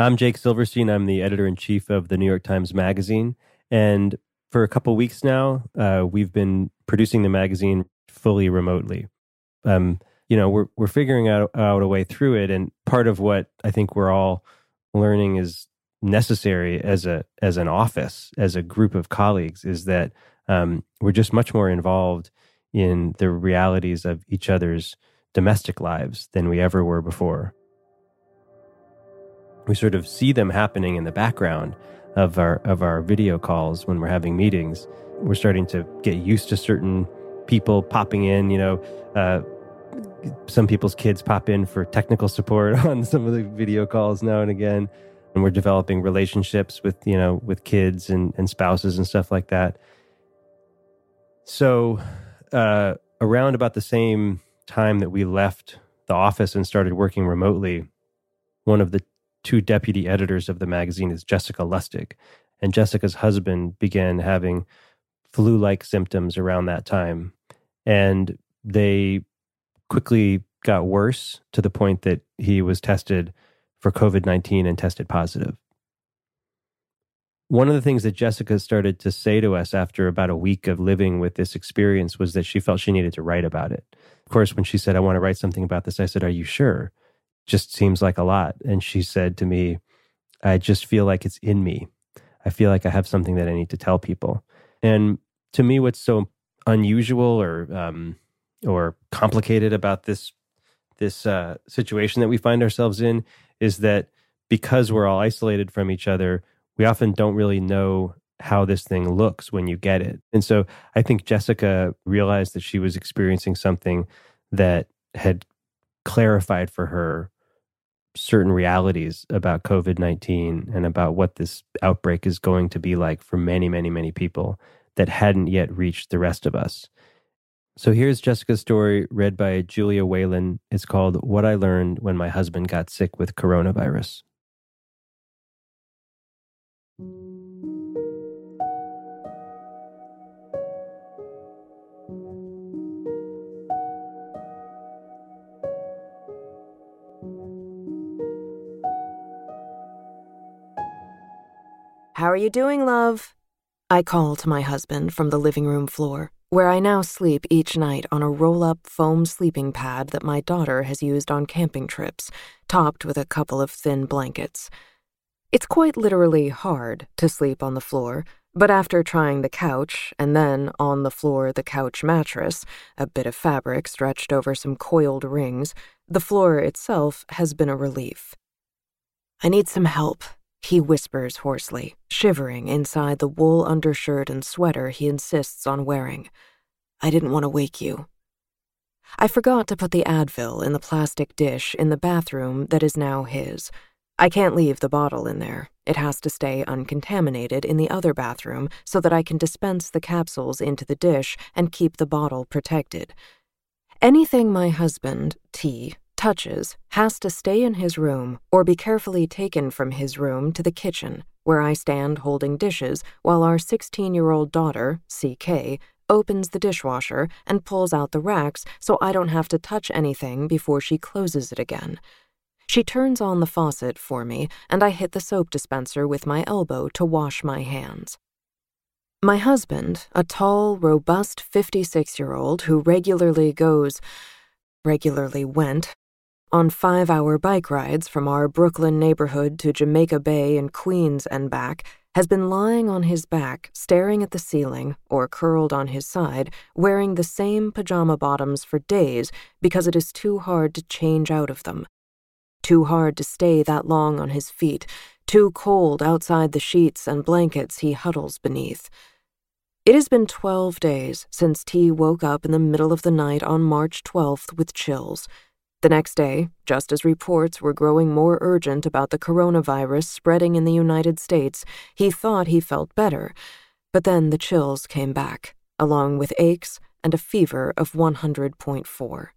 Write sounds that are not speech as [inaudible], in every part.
I'm Jake Silverstein. I'm the editor in chief of the New York Times Magazine. And for a couple weeks now, uh, we've been producing the magazine fully remotely. Um, you know, we're we're figuring out, out a way through it, and part of what I think we're all learning is necessary as a as an office, as a group of colleagues, is that um, we're just much more involved in the realities of each other's domestic lives than we ever were before. We sort of see them happening in the background of our of our video calls when we're having meetings. We're starting to get used to certain people popping in. You know, uh, some people's kids pop in for technical support [laughs] on some of the video calls now and again, and we're developing relationships with you know with kids and, and spouses and stuff like that. So, uh, around about the same time that we left the office and started working remotely, one of the two deputy editors of the magazine is Jessica Lustig. And Jessica's husband began having flu like symptoms around that time. And they quickly got worse to the point that he was tested for COVID 19 and tested positive. One of the things that Jessica started to say to us after about a week of living with this experience was that she felt she needed to write about it. Of course, when she said, I want to write something about this, I said, Are you sure? Just seems like a lot. And she said to me, I just feel like it's in me. I feel like I have something that I need to tell people. And to me, what's so unusual or um, or complicated about this this uh, situation that we find ourselves in is that because we're all isolated from each other, we often don't really know how this thing looks when you get it. And so I think Jessica realized that she was experiencing something that had clarified for her certain realities about COVID 19 and about what this outbreak is going to be like for many, many, many people that hadn't yet reached the rest of us. So here's Jessica's story read by Julia Whelan. It's called What I Learned When My Husband Got Sick with Coronavirus. How are you doing, love? I call to my husband from the living room floor, where I now sleep each night on a roll up foam sleeping pad that my daughter has used on camping trips, topped with a couple of thin blankets. It's quite literally hard to sleep on the floor, but after trying the couch, and then on the floor the couch mattress, a bit of fabric stretched over some coiled rings, the floor itself has been a relief. I need some help, he whispers hoarsely, shivering inside the wool undershirt and sweater he insists on wearing. I didn't want to wake you. I forgot to put the Advil in the plastic dish in the bathroom that is now his. I can't leave the bottle in there. It has to stay uncontaminated in the other bathroom so that I can dispense the capsules into the dish and keep the bottle protected. Anything my husband, T, touches has to stay in his room or be carefully taken from his room to the kitchen, where I stand holding dishes while our 16 year old daughter, CK, opens the dishwasher and pulls out the racks so I don't have to touch anything before she closes it again. She turns on the faucet for me, and I hit the soap dispenser with my elbow to wash my hands. My husband, a tall, robust 56 year old who regularly goes, regularly went on five hour bike rides from our Brooklyn neighborhood to Jamaica Bay and Queens and back, has been lying on his back, staring at the ceiling, or curled on his side, wearing the same pajama bottoms for days because it is too hard to change out of them. Too hard to stay that long on his feet, too cold outside the sheets and blankets he huddles beneath. It has been 12 days since T woke up in the middle of the night on March 12th with chills. The next day, just as reports were growing more urgent about the coronavirus spreading in the United States, he thought he felt better. But then the chills came back, along with aches and a fever of 100.4.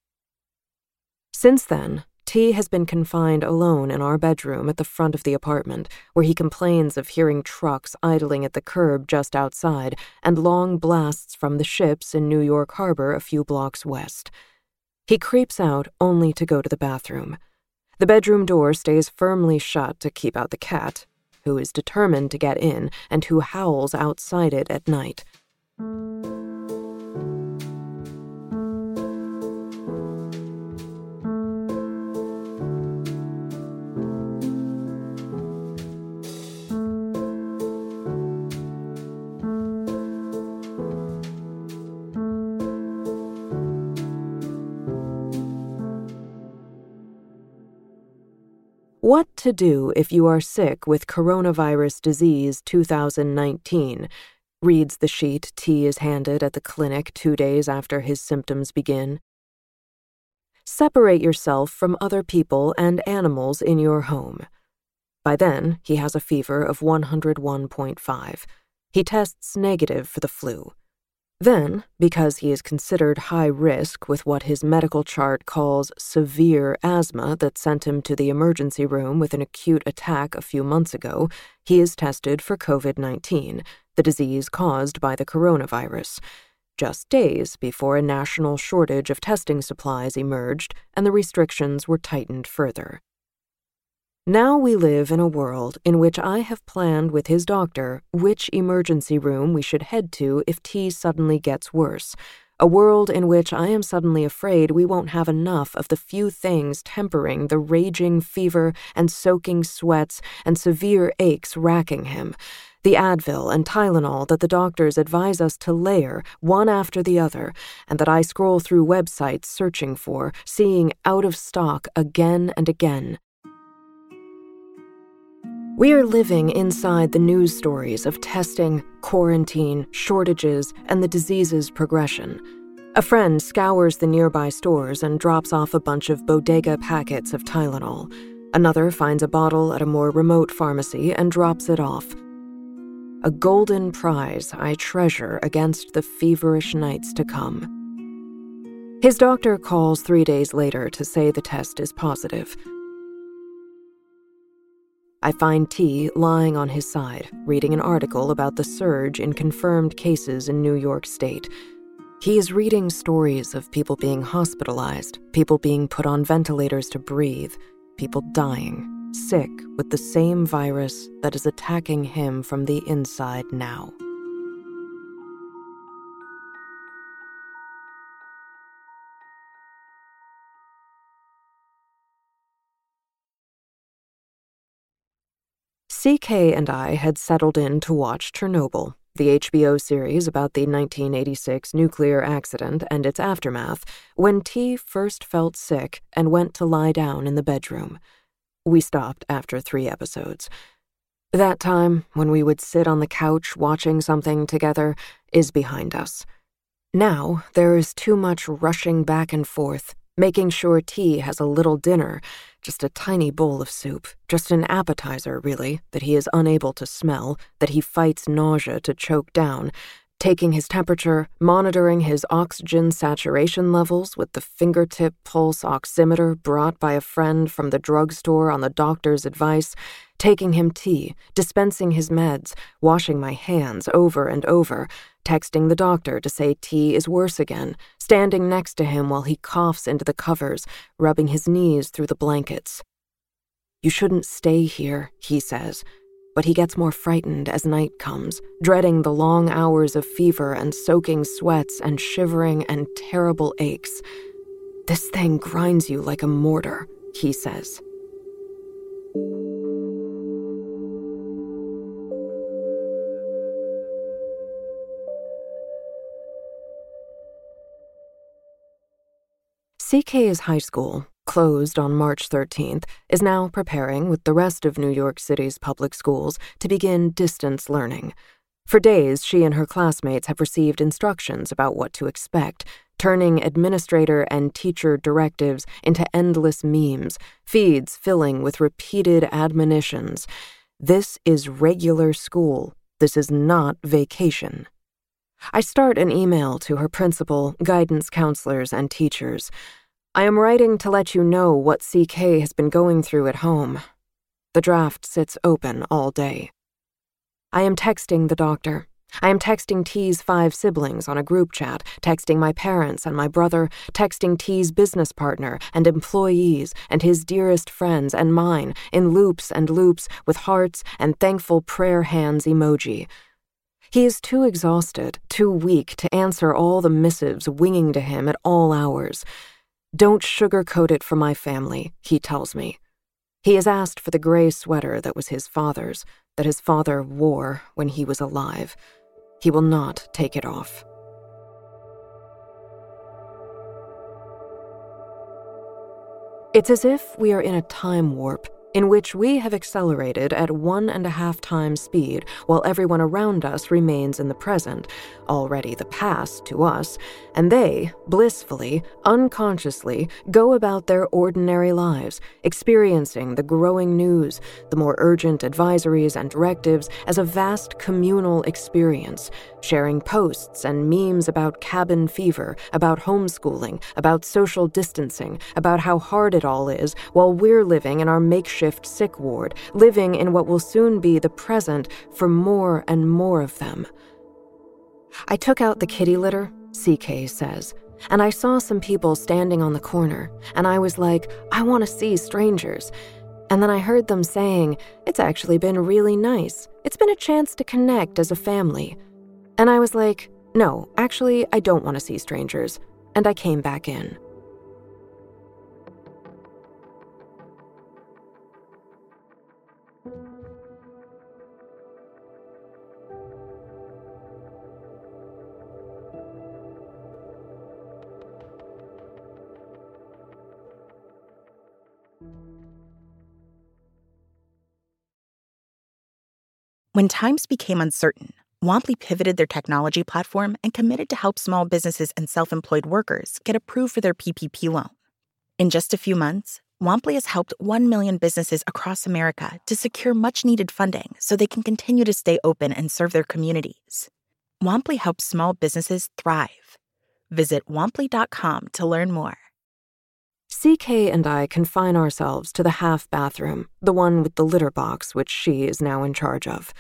Since then, T has been confined alone in our bedroom at the front of the apartment, where he complains of hearing trucks idling at the curb just outside and long blasts from the ships in New York Harbor a few blocks west. He creeps out only to go to the bathroom. The bedroom door stays firmly shut to keep out the cat, who is determined to get in and who howls outside it at night. What to do if you are sick with coronavirus disease 2019, reads the sheet T is handed at the clinic two days after his symptoms begin. Separate yourself from other people and animals in your home. By then, he has a fever of 101.5. He tests negative for the flu. Then, because he is considered high risk with what his medical chart calls severe asthma that sent him to the emergency room with an acute attack a few months ago, he is tested for COVID 19, the disease caused by the coronavirus, just days before a national shortage of testing supplies emerged and the restrictions were tightened further. Now we live in a world in which I have planned with his doctor which emergency room we should head to if T suddenly gets worse. A world in which I am suddenly afraid we won't have enough of the few things tempering the raging fever and soaking sweats and severe aches racking him. The Advil and Tylenol that the doctors advise us to layer one after the other, and that I scroll through websites searching for, seeing out of stock again and again. We are living inside the news stories of testing, quarantine, shortages, and the disease's progression. A friend scours the nearby stores and drops off a bunch of bodega packets of Tylenol. Another finds a bottle at a more remote pharmacy and drops it off. A golden prize I treasure against the feverish nights to come. His doctor calls three days later to say the test is positive. I find T lying on his side, reading an article about the surge in confirmed cases in New York State. He is reading stories of people being hospitalized, people being put on ventilators to breathe, people dying, sick with the same virus that is attacking him from the inside now. CK and I had settled in to watch Chernobyl, the HBO series about the 1986 nuclear accident and its aftermath, when T first felt sick and went to lie down in the bedroom. We stopped after three episodes. That time, when we would sit on the couch watching something together, is behind us. Now, there is too much rushing back and forth, making sure T has a little dinner just a tiny bowl of soup, just an appetizer, really, that he is unable to smell, that he fights nausea to choke down, taking his temperature, monitoring his oxygen saturation levels with the fingertip pulse oximeter brought by a friend from the drugstore on the doctor's advice, taking him tea, dispensing his meds, washing my hands over and over, texting the doctor to say T is worse again, standing next to him while he coughs into the covers, rubbing his knees through the blankets. You shouldn't stay here, he says, but he gets more frightened as night comes, dreading the long hours of fever and soaking sweats and shivering and terrible aches. This thing grinds you like a mortar, he says. CK's high school, closed on March 13th, is now preparing with the rest of New York City's public schools to begin distance learning. For days, she and her classmates have received instructions about what to expect, turning administrator and teacher directives into endless memes, feeds filling with repeated admonitions. This is regular school. This is not vacation. I start an email to her principal, guidance counselors, and teachers. I am writing to let you know what CK has been going through at home. The draft sits open all day. I am texting the doctor. I am texting T's five siblings on a group chat, texting my parents and my brother, texting T's business partner and employees and his dearest friends and mine in loops and loops with hearts and thankful prayer hands emoji. He is too exhausted, too weak to answer all the missives winging to him at all hours. Don't sugarcoat it for my family, he tells me. He has asked for the gray sweater that was his father's, that his father wore when he was alive. He will not take it off. It's as if we are in a time warp in which we have accelerated at one and a half times speed while everyone around us remains in the present, already the past to us, and they, blissfully, unconsciously, go about their ordinary lives, experiencing the growing news, the more urgent advisories and directives as a vast communal experience, sharing posts and memes about cabin fever, about homeschooling, about social distancing, about how hard it all is, while we're living in our makeshift sick ward, living in what will soon be the present for more and more of them. I took out the kitty litter, CK says, and I saw some people standing on the corner, and I was like, I want to see strangers. And then I heard them saying, It's actually been really nice. It's been a chance to connect as a family. And I was like, No, actually, I don't want to see strangers. And I came back in. When times became uncertain, Womply pivoted their technology platform and committed to help small businesses and self employed workers get approved for their PPP loan. In just a few months, Womply has helped 1 million businesses across America to secure much needed funding so they can continue to stay open and serve their communities. Womply helps small businesses thrive. Visit womply.com to learn more. CK and I confine ourselves to the half bathroom, the one with the litter box, which she is now in charge of.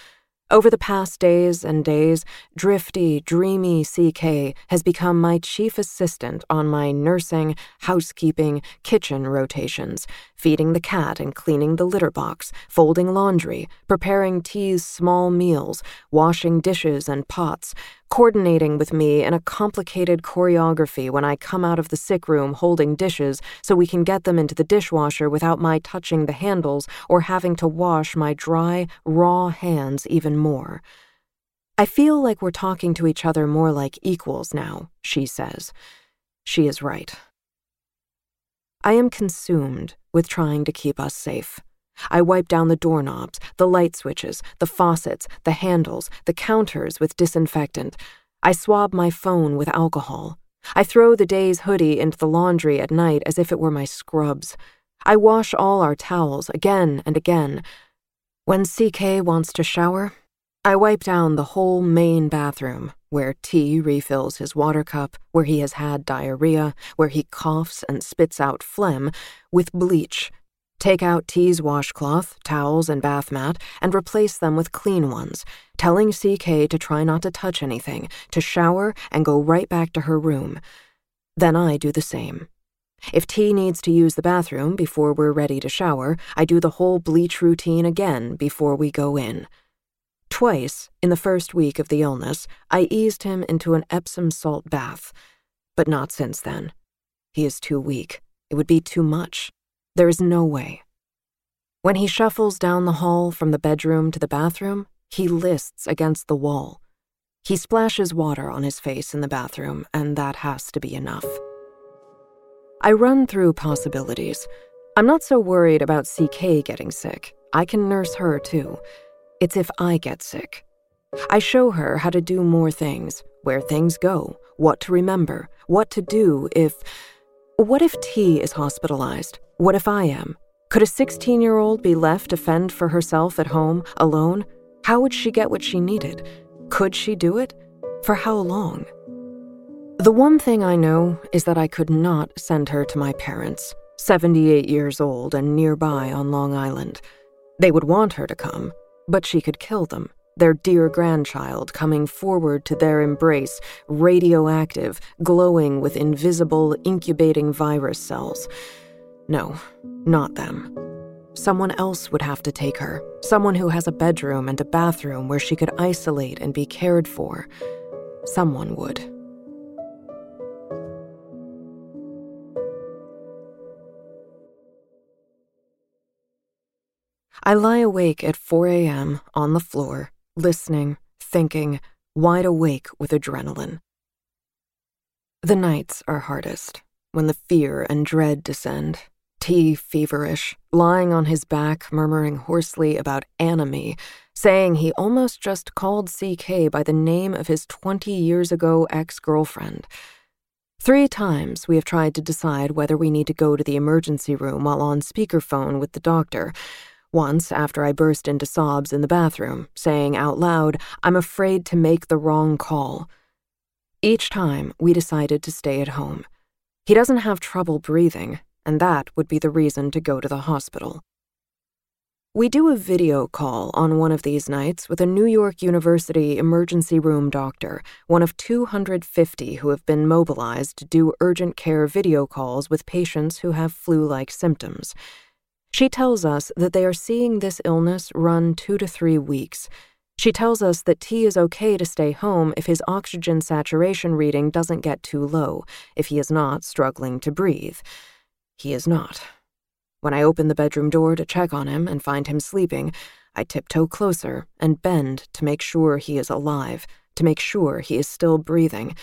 Over the past days and days, drifty, dreamy CK has become my chief assistant on my nursing, housekeeping, kitchen rotations, feeding the cat and cleaning the litter box, folding laundry, preparing T's small meals, washing dishes and pots, coordinating with me in a complicated choreography when I come out of the sick room holding dishes so we can get them into the dishwasher without my touching the handles or having to wash my dry, raw hands even more. I feel like we're talking to each other more like equals now, she says. She is right. I am consumed with trying to keep us safe. I wipe down the doorknobs, the light switches, the faucets, the handles, the counters with disinfectant. I swab my phone with alcohol. I throw the day's hoodie into the laundry at night as if it were my scrubs. I wash all our towels again and again. When CK wants to shower, I wipe down the whole main bathroom, where T refills his water cup, where he has had diarrhea, where he coughs and spits out phlegm, with bleach Take out T's washcloth, towels, and bath mat and replace them with clean ones, telling CK to try not to touch anything, to shower, and go right back to her room. Then I do the same. If T needs to use the bathroom before we're ready to shower, I do the whole bleach routine again before we go in. Twice, in the first week of the illness, I eased him into an Epsom salt bath. But not since then. He is too weak. It would be too much. There is no way. When he shuffles down the hall from the bedroom to the bathroom, he lists against the wall. He splashes water on his face in the bathroom, and that has to be enough. I run through possibilities. I'm not so worried about CK getting sick. I can nurse her too. It's if I get sick. I show her how to do more things, where things go, what to remember, what to do if. What if T is hospitalized? What if I am? Could a 16 year old be left to fend for herself at home, alone? How would she get what she needed? Could she do it? For how long? The one thing I know is that I could not send her to my parents, 78 years old and nearby on Long Island. They would want her to come, but she could kill them. their dear grandchild coming forward to their embrace, radioactive, glowing with invisible, incubating virus cells. No, not them. Someone else would have to take her. Someone who has a bedroom and a bathroom where she could isolate and be cared for. Someone would. I lie awake at 4 a.m. on the floor, listening, thinking, wide awake with adrenaline. The nights are hardest, when the fear and dread descend, T feverish, lying on his back, murmuring hoarsely about Anime, saying he almost just called CK by the name of his 20 years ago ex girlfriend. Three times we have tried to decide whether we need to go to the emergency room while on speakerphone with the doctor. Once, after I burst into sobs in the bathroom, saying out loud, I'm afraid to make the wrong call. Each time, we decided to stay at home. He doesn't have trouble breathing, and that would be the reason to go to the hospital. We do a video call on one of these nights with a New York University emergency room doctor, one of 250 who have been mobilized to do urgent care video calls with patients who have flu like symptoms. She tells us that they are seeing this illness run two to three weeks. She tells us that T is okay to stay home if his oxygen saturation reading doesn't get too low, if he is not struggling to breathe. He is not. When I open the bedroom door to check on him and find him sleeping, I tiptoe closer and bend to make sure he is alive, to make sure he is still breathing,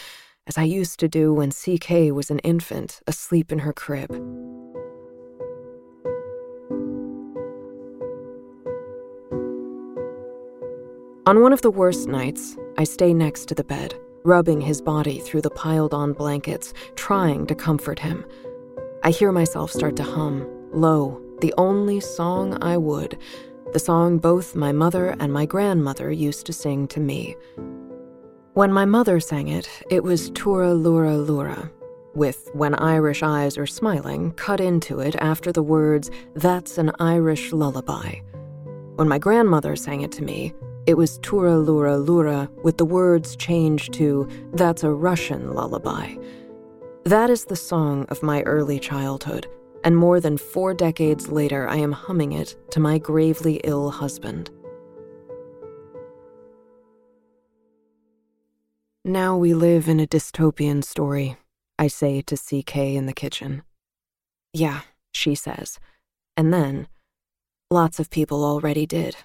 as I used to do when CK was an infant asleep in her crib. On one of the worst nights, I stay next to the bed, rubbing his body through the piled on blankets, trying to comfort him. I hear myself start to hum, low, the only song I would, the song both my mother and my grandmother used to sing to me. When my mother sang it, it was Tura Lura Lura, with When Irish Eyes Are Smiling cut into it after the words, That's an Irish lullaby. When my grandmother sang it to me, it was Tura Lura Lura with the words changed to, That's a Russian lullaby. That is the song of my early childhood, and more than four decades later, I am humming it to my gravely ill husband. Now we live in a dystopian story, I say to CK in the kitchen. Yeah, she says. And then, lots of people already did.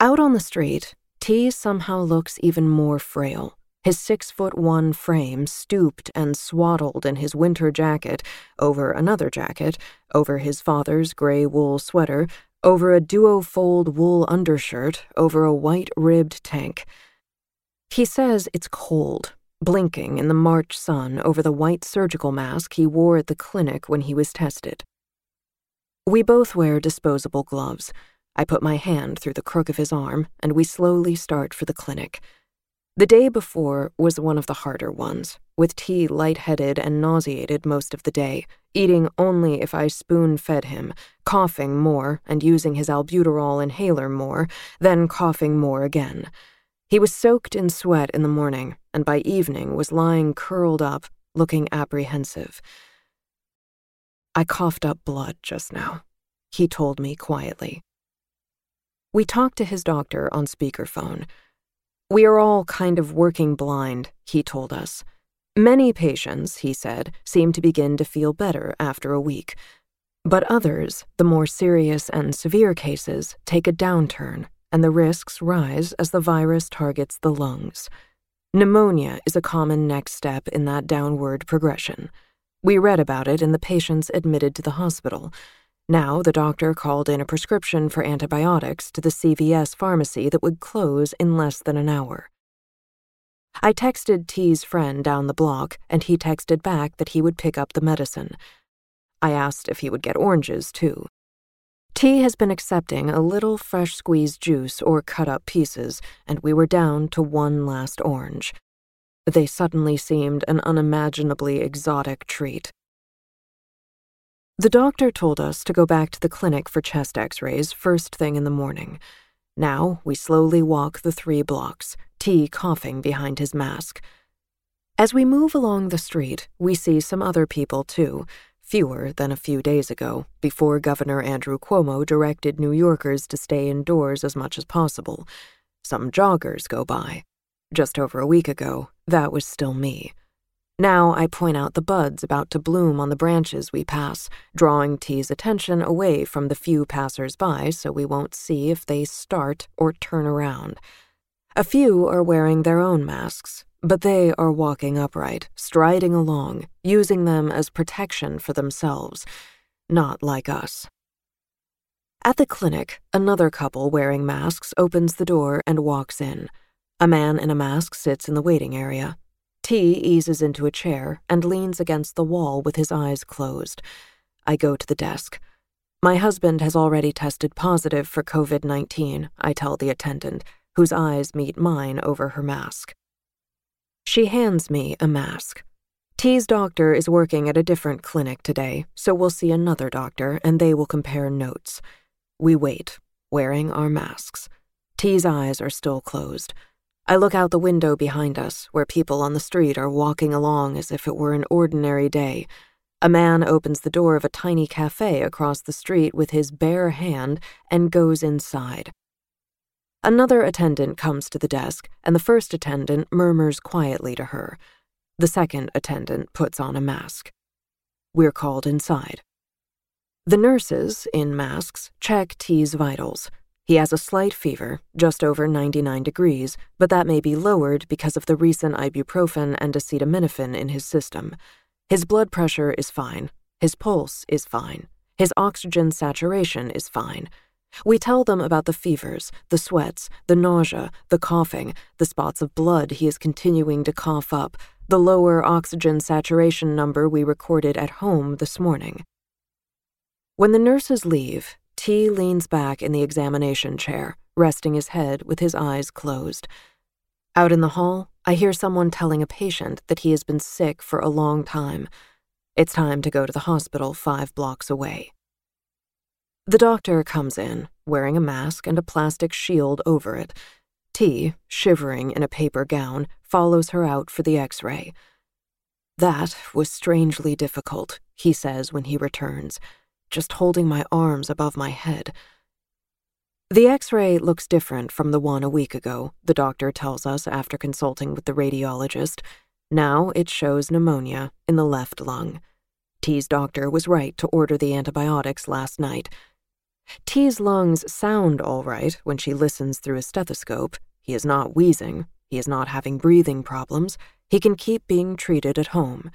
Out on the street, T somehow looks even more frail his six foot one frame stooped and swaddled in his winter jacket, over another jacket, over his father's gray wool sweater, over a duo fold wool undershirt, over a white ribbed tank. He says it's cold, blinking in the March sun over the white surgical mask he wore at the clinic when he was tested. We both wear disposable gloves. I put my hand through the crook of his arm, and we slowly start for the clinic. The day before was one of the harder ones, with T lightheaded and nauseated most of the day, eating only if I spoon fed him, coughing more and using his albuterol inhaler more, then coughing more again. He was soaked in sweat in the morning, and by evening was lying curled up, looking apprehensive. I coughed up blood just now, he told me quietly. We talked to his doctor on speakerphone. We are all kind of working blind, he told us. Many patients, he said, seem to begin to feel better after a week. But others, the more serious and severe cases, take a downturn, and the risks rise as the virus targets the lungs. Pneumonia is a common next step in that downward progression. We read about it in the patients admitted to the hospital. Now, the doctor called in a prescription for antibiotics to the CVS pharmacy that would close in less than an hour. I texted T's friend down the block, and he texted back that he would pick up the medicine. I asked if he would get oranges, too. T has been accepting a little fresh squeezed juice or cut up pieces, and we were down to one last orange. They suddenly seemed an unimaginably exotic treat. The doctor told us to go back to the clinic for chest x rays first thing in the morning. Now we slowly walk the three blocks, T coughing behind his mask. As we move along the street, we see some other people too, fewer than a few days ago, before Governor Andrew Cuomo directed New Yorkers to stay indoors as much as possible. Some joggers go by. Just over a week ago, that was still me. Now I point out the buds about to bloom on the branches we pass, drawing T's attention away from the few passers by so we won't see if they start or turn around. A few are wearing their own masks, but they are walking upright, striding along, using them as protection for themselves, not like us. At the clinic, another couple wearing masks opens the door and walks in. A man in a mask sits in the waiting area. T eases into a chair and leans against the wall with his eyes closed. I go to the desk. My husband has already tested positive for COVID 19, I tell the attendant, whose eyes meet mine over her mask. She hands me a mask. T's doctor is working at a different clinic today, so we'll see another doctor and they will compare notes. We wait, wearing our masks. T's eyes are still closed. I look out the window behind us, where people on the street are walking along as if it were an ordinary day. A man opens the door of a tiny cafe across the street with his bare hand and goes inside. Another attendant comes to the desk, and the first attendant murmurs quietly to her. The second attendant puts on a mask. We're called inside. The nurses, in masks, check T's vitals. He has a slight fever, just over 99 degrees, but that may be lowered because of the recent ibuprofen and acetaminophen in his system. His blood pressure is fine. His pulse is fine. His oxygen saturation is fine. We tell them about the fevers, the sweats, the nausea, the coughing, the spots of blood he is continuing to cough up, the lower oxygen saturation number we recorded at home this morning. When the nurses leave, T leans back in the examination chair, resting his head with his eyes closed. Out in the hall, I hear someone telling a patient that he has been sick for a long time. It's time to go to the hospital five blocks away. The doctor comes in, wearing a mask and a plastic shield over it. T, shivering in a paper gown, follows her out for the x ray. That was strangely difficult, he says when he returns just holding my arms above my head. The x ray looks different from the one a week ago, the doctor tells us after consulting with the radiologist. Now it shows pneumonia in the left lung. T's doctor was right to order the antibiotics last night. T's lungs sound all right when she listens through a stethoscope. He is not wheezing. He is not having breathing problems. He can keep being treated at home.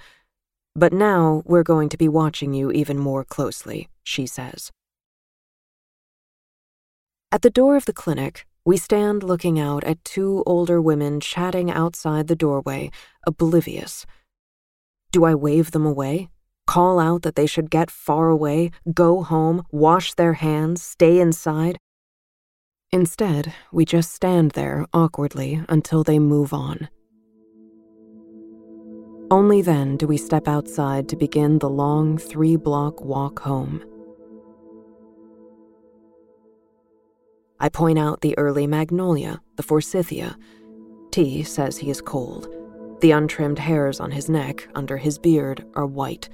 But now we're going to be watching you even more closely, she says. At the door of the clinic, we stand looking out at two older women chatting outside the doorway, oblivious. Do I wave them away? Call out that they should get far away, go home, wash their hands, stay inside? Instead, we just stand there awkwardly until they move on. Only then do we step outside to begin the long three block walk home. I point out the early magnolia, the forsythia. T says he is cold. The untrimmed hairs on his neck, under his beard, are white.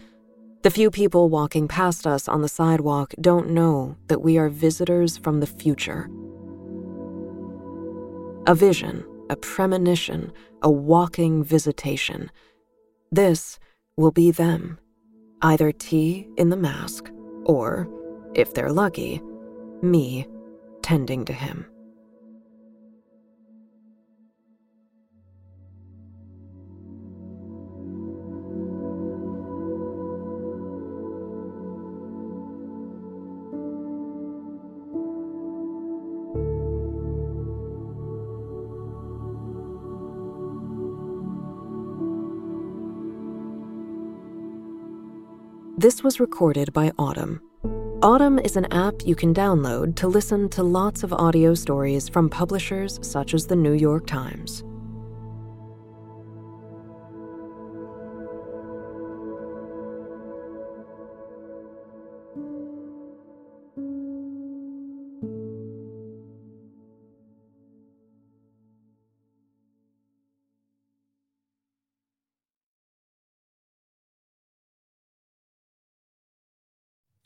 The few people walking past us on the sidewalk don't know that we are visitors from the future. A vision, a premonition, a walking visitation. This will be them, either T in the mask, or, if they're lucky, me tending to him. This was recorded by Audm. Audm is an app you can download to listen to lots of audio stories from publishers such as the New York Times.